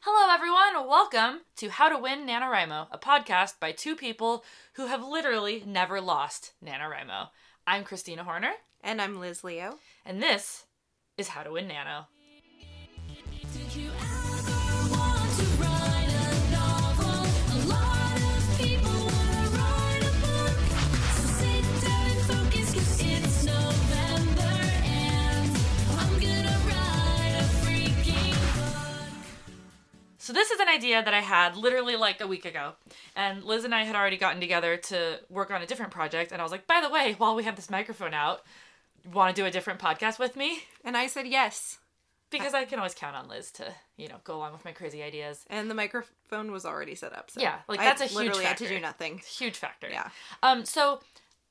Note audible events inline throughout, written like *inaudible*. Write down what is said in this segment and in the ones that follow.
Hello, everyone. Welcome to How to Win NaNoWriMo, a podcast by two people who have literally never lost NaNoWriMo. I'm Kristina Horner, And I'm Liz Leo. and this is How to Win Nano. Idea that I had literally like a week ago. And Liz and I had already gotten together to work on a different project. And I was like, by the way, while we have this microphone out, want to do a different podcast with me? And I said yes. Because I can always count on Liz to, you know, go along with my crazy ideas. And the microphone was already set up. So Yeah, like, that's a huge literally had to factor. do nothing. Huge factor. Yeah. Um, so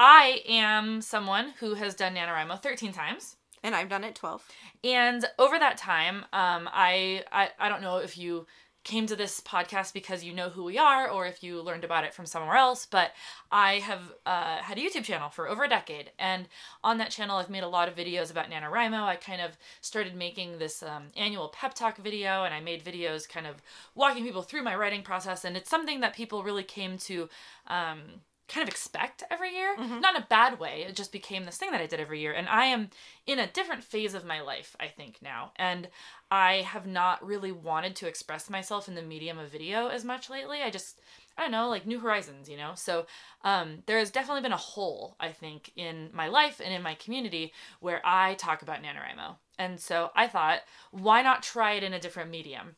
I am someone who has done NaNoWriMo 13 times. And I've done it 12. And over that time, um, I, I I don't know if you came to this podcast because you know who we are or if you learned about it from somewhere else, but I have uh, had a YouTube channel for over a decade. And on that channel, I've made a lot of videos about NaNoWriMo. I kind of started making this um, annual pep talk video, and I made videos kind of walking people through my writing process. And it's something that people really came to. Um, kind of expect every year. Not in a bad way. It just became this thing that I did every year. And I am in a different phase of my life, I think, now. And I have not really wanted to express myself in the medium of video as much lately. I just, I don't know, like new horizons, you know? So um, there has definitely been a hole, I think, in my life and in my community where I talk about NaNoWriMo. And so I thought, why not try it in a different medium?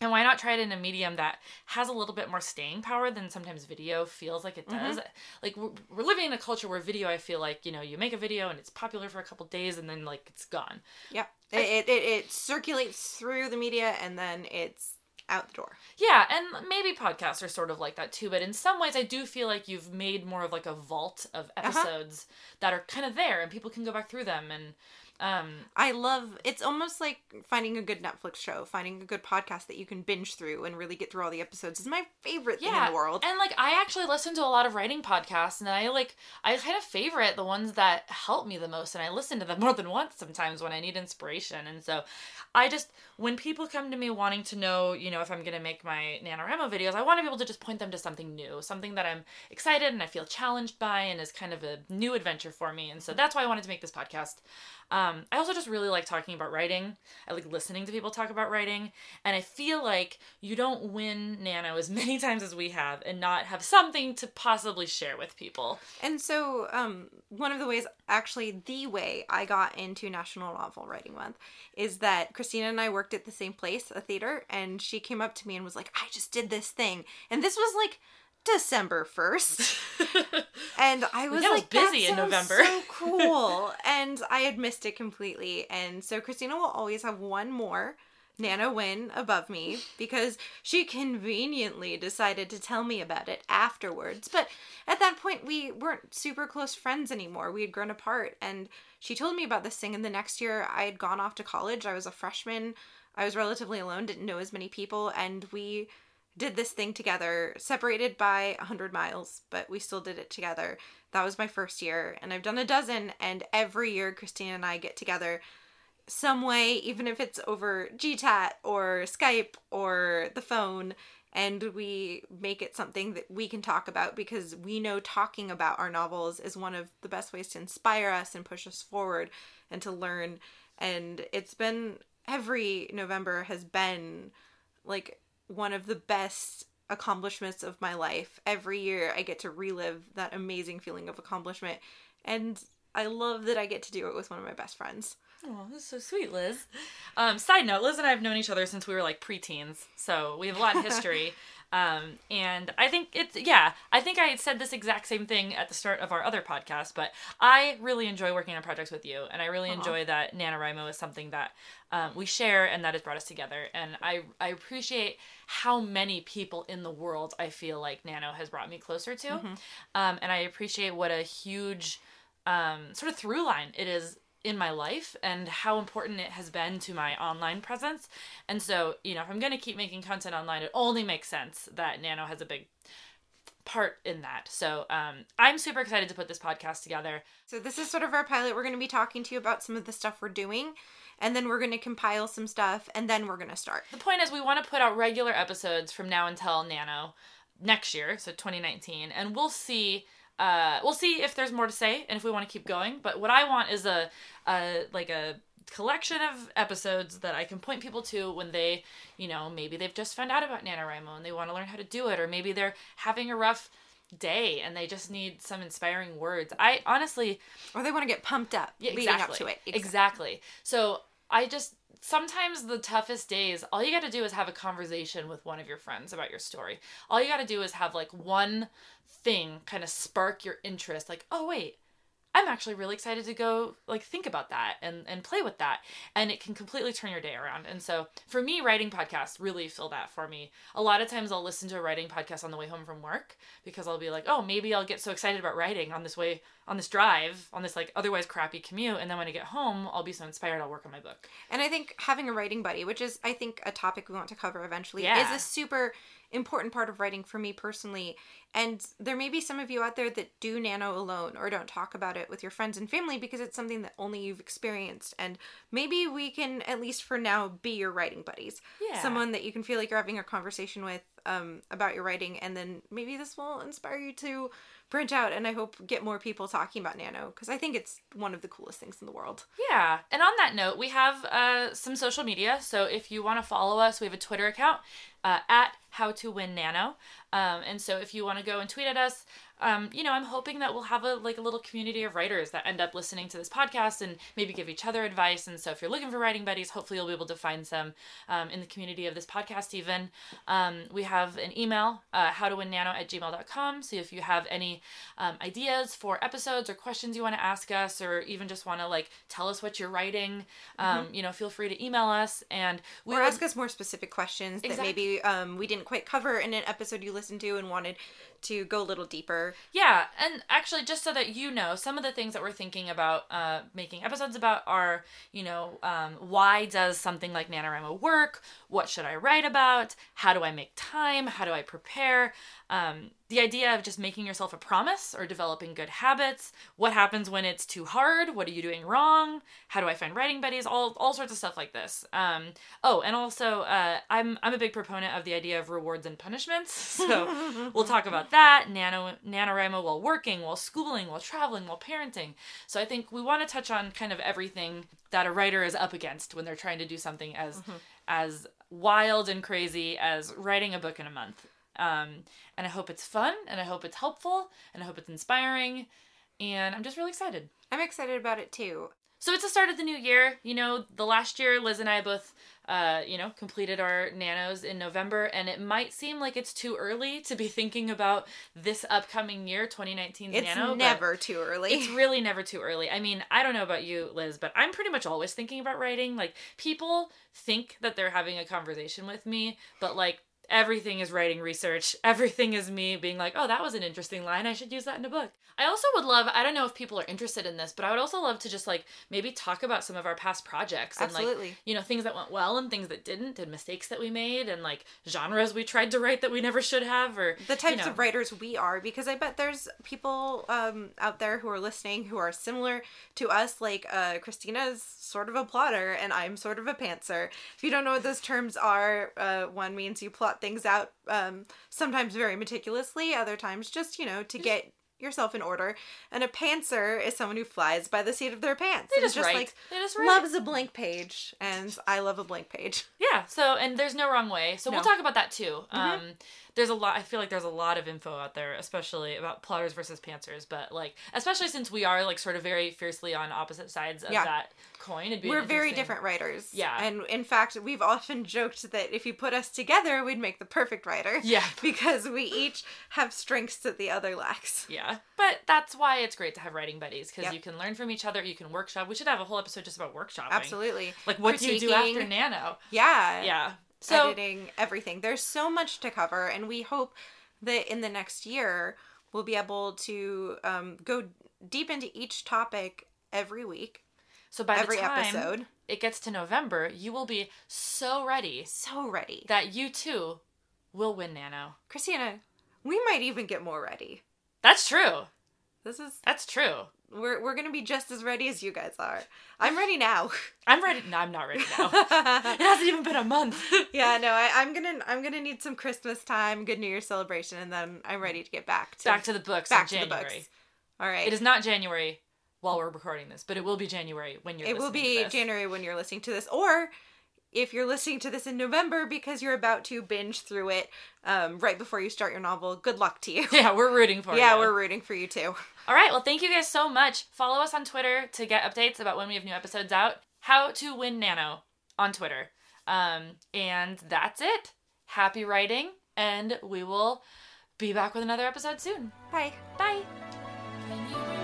And why not try it in a medium that has a little bit more staying power than sometimes video feels like it does? Mm-hmm. Like we're, we're living in a culture where video, I feel like you know, you make a video and it's popular for a couple days and then like it's gone. Yeah. It, it, it, it circulates through the media and then it's out the door. Yeah, and maybe podcasts are sort of like that too. But in some ways, I do feel like you've made more of like a vault of uh-huh. episodes that are kind of there and people can go back through them and. Um, I love it's almost like finding a good Netflix show, finding a good podcast that you can binge through and really get through all the episodes is my favorite thing in the world. And like I actually listen to a lot of writing podcasts and I like I kind of favorite the ones that help me the most and I listen to them *laughs* more than once sometimes when I need inspiration. And so I just when people come to me wanting to know, you know, if I'm gonna make my NaNoWriMo videos, I want to be able to just point them to something new, something that I'm excited and I feel challenged by and is kind of a new adventure for me. And so that's why I wanted to make this podcast. Um, I also just really like talking about writing. I like listening to people talk about writing. And I feel like you don't win Nano as *laughs* many times as we have and not have something to possibly share with people. And so, um, one of the ways, actually, the way I got into National Novel Writing Month is that Kristina and I worked at the same place, a theater, and she came up to me and was like, I just did this thing. And this was like December 1st. *laughs* And I was was like, busy that in November." So *laughs* cool. and I had missed it completely. And so Kristina will always have one more Nano win above me because she conveniently decided to tell me about it afterwards. But at that point, we weren't super close friends anymore. We had grown apart. And she told me about this thing. And the next year, I had gone off to college. I was a freshman. I was relatively alone, didn't know as many people. And we did this thing together, separated by 100 miles, but we still did it together. That was my first year, and I've done a dozen, and every year Kristina and I get together some way, even if it's over Gchat or Skype or the phone, and we make it something that we can talk about because we know talking about our novels is one of the best ways to inspire us and push us forward and to learn. And it's been every November has been like one of the best accomplishments of my life. Every year I get to relive that amazing feeling of accomplishment. And I love that I get to do it with one of my best friends. Oh, that's so sweet, Liz. Um, side note, Liz and I have known each other since we were like preteens, so we have a lot of history. *laughs* um, and I think it's yeah, I think I said this exact same thing at the start of our other podcast, but I really enjoy working on projects with you, and I really enjoy that NaNoWriMo is something that um, we share and that has brought us together. And I I appreciate how many people in the world I feel like Nano has brought me closer to, um, and I appreciate what a huge um, sort of through line it is in my life and how important it has been to my online presence. And so, you know, if I'm going to keep making content online, it only makes sense that Nano has a big part in that. So um, I'm super excited to put this podcast together. So this is sort of our pilot. We're going to be talking to you about some of the stuff we're doing, and then we're going to compile some stuff, and then we're going to start. The point is, we want to put out regular episodes from now until Nano next year, so 2019, and we'll see. Uh, we'll see if there's more to say and if we want to keep going. But what I want is a, a like a collection of episodes that I can point people to when they, you know, maybe they've just found out about NaNoWriMo and they want to learn how to do it, or maybe they're having a rough day and they just need some inspiring words. I honestly, Or they want to get pumped up yeah, leading exactly. up to it. Exactly. So I just sometimes the toughest days, all you got to do is have a conversation with one of your friends about your story. All you got to do is have like one thing kind of spark your interest. Like, oh wait, I'm actually really excited to go like think about that and and play with that and it can completely turn your day around. And so for me writing podcasts really fill that for me. A lot of times I'll listen to a writing podcast on the way home from work because I'll be like, "Oh, maybe I'll get so excited about writing on this way on this drive, on this like otherwise crappy commute and then when I get home, I'll be so inspired I'll work on my book." And I think having a writing buddy, which is I think a topic we want to cover eventually, Yeah. is a super important part of writing for me personally. And there may be some of you out there that do nano alone or don't talk about it with your friends and family because it's something that only you've experienced. And maybe we can at least for now be your writing buddies. Yeah. Someone that you can feel like you're having a conversation with um, about your writing and then maybe this will inspire you to branch out and I hope get more people talking about nano because I think it's one of the coolest things in the world. Yeah. And on that note, we have uh, some social media. So if you want to follow us, we have a Twitter account uh, at How to Win Nano. Um, and so if you want to go and tweet at us, um, you know, I'm hoping that we'll have a like a little community of writers that end up listening to this podcast and maybe give each other advice. And so if you're looking for writing buddies, hopefully you'll be able to find some um, in the community of this podcast. Even um, we have an email, uh, howtowinnano at gmail.com. So if you have any um, ideas for episodes or questions you want to ask us, or even just want to like tell us what you're writing, um, you know, feel free to email us and we or would- ask us more specific questions that maybe um, we didn't quite cover in an episode you listened to and wanted to go a little deeper. Yeah, and actually, just so that you know, some of the things that we're thinking about uh, making episodes about are, you know, um, why does something like NaNoWriMo work? What should I write about? How do I make time? How do I prepare? Um, the idea of just making yourself a promise or developing good habits. What happens when it's too hard? What are you doing wrong? How do I find writing buddies? All all sorts of stuff like this. Um, oh, and also, uh, I'm I'm a big proponent of the idea of rewards and punishments. *laughs* So we'll talk *laughs* about that. Nano NaNoWriMo while working, while schooling, while traveling, while parenting. So I think we want to touch on kind of everything that a writer is up against when they're trying to do something as as wild and crazy as writing a book in a month. Um, and I hope it's fun, and I hope it's helpful, and I hope it's inspiring, and I'm just really excited. I'm excited about it too. So it's the start of the new year. You know, the last year, Liz and I both, uh, you know, completed our nanos in November, and it might seem like it's too early to be thinking about this upcoming year, 2019's It's nano. but never too early. It's really never too early. I mean, I don't know about you, Liz, but I'm pretty much always thinking about writing. Like, people think that they're having a conversation with me, but like, everything is writing research. Everything is me being like, oh, that was an interesting line. I should use that in a book. I also would love, I don't know if people are interested in this, but I would also love to just like maybe talk about some of our past projects and like, you know, things that went well and things that didn't and mistakes that we made and like genres we tried to write that we never should have or the types you know. of writers we are because i bet there's people um, out there who are listening who are similar to us like uh, kristina's sort of a plotter and i'm sort of a pantser if you don't know what those terms are uh, one means you plot things out um, sometimes very meticulously other times just you know to get yourself in order and a pantser is someone who flies by the seat of their pants They and just write. They just write. loves a blank page and i love a blank page *laughs* Yeah, so and there's no wrong way. So we'll Mm-hmm. talk about that too. Um there's a lot I feel like there's a lot of info out there, especially about plotters versus pantsers, but like especially since we are like sort of very fiercely on opposite sides of Yeah. that coin. We're very different writers. Yeah. And in fact, we've often joked that if you put us together, we'd make the perfect writer. Yeah. *laughs* Because we each have strengths that the other lacks. Yeah. But that's why it's great to have writing buddies because Yep. you can learn from each other, you can workshop. We should have a whole episode just about workshopping. Absolutely. Like what do you do after nano? Yeah. Yeah. So Editing, everything. There's so much to cover, and we hope that in the next year, we'll be able to um, go deep into each topic every week, so by every the time episode. it gets to November, you will be so ready So ready. that you too will win nano. Kristina, we might even get more ready. That's true. This is That's true. we're we're gonna be just as ready as you guys are. I'm ready now. *laughs* I'm ready. No, I'm not ready now. *laughs* it hasn't even been a month. *laughs* yeah, no, I, I'm gonna I'm gonna need some Christmas time, good New Year celebration, and then I'm ready to get back to Back to the books back in to the books. All right. It is not January while we're recording this, but it will be January when you're it will be. January when you're listening to this, or if you're listening to this in November because you're about to binge through it um, right before you start your novel. Good luck to you. *laughs* Yeah, we're rooting for you. yeah, we're rooting for you too. All right, well, thank you guys so much. Follow us on Twitter to get updates about when we have new episodes out. How to win Nano on Twitter. Um, and that's it. Happy writing, and we will be back with another episode soon. Bye. Bye. When you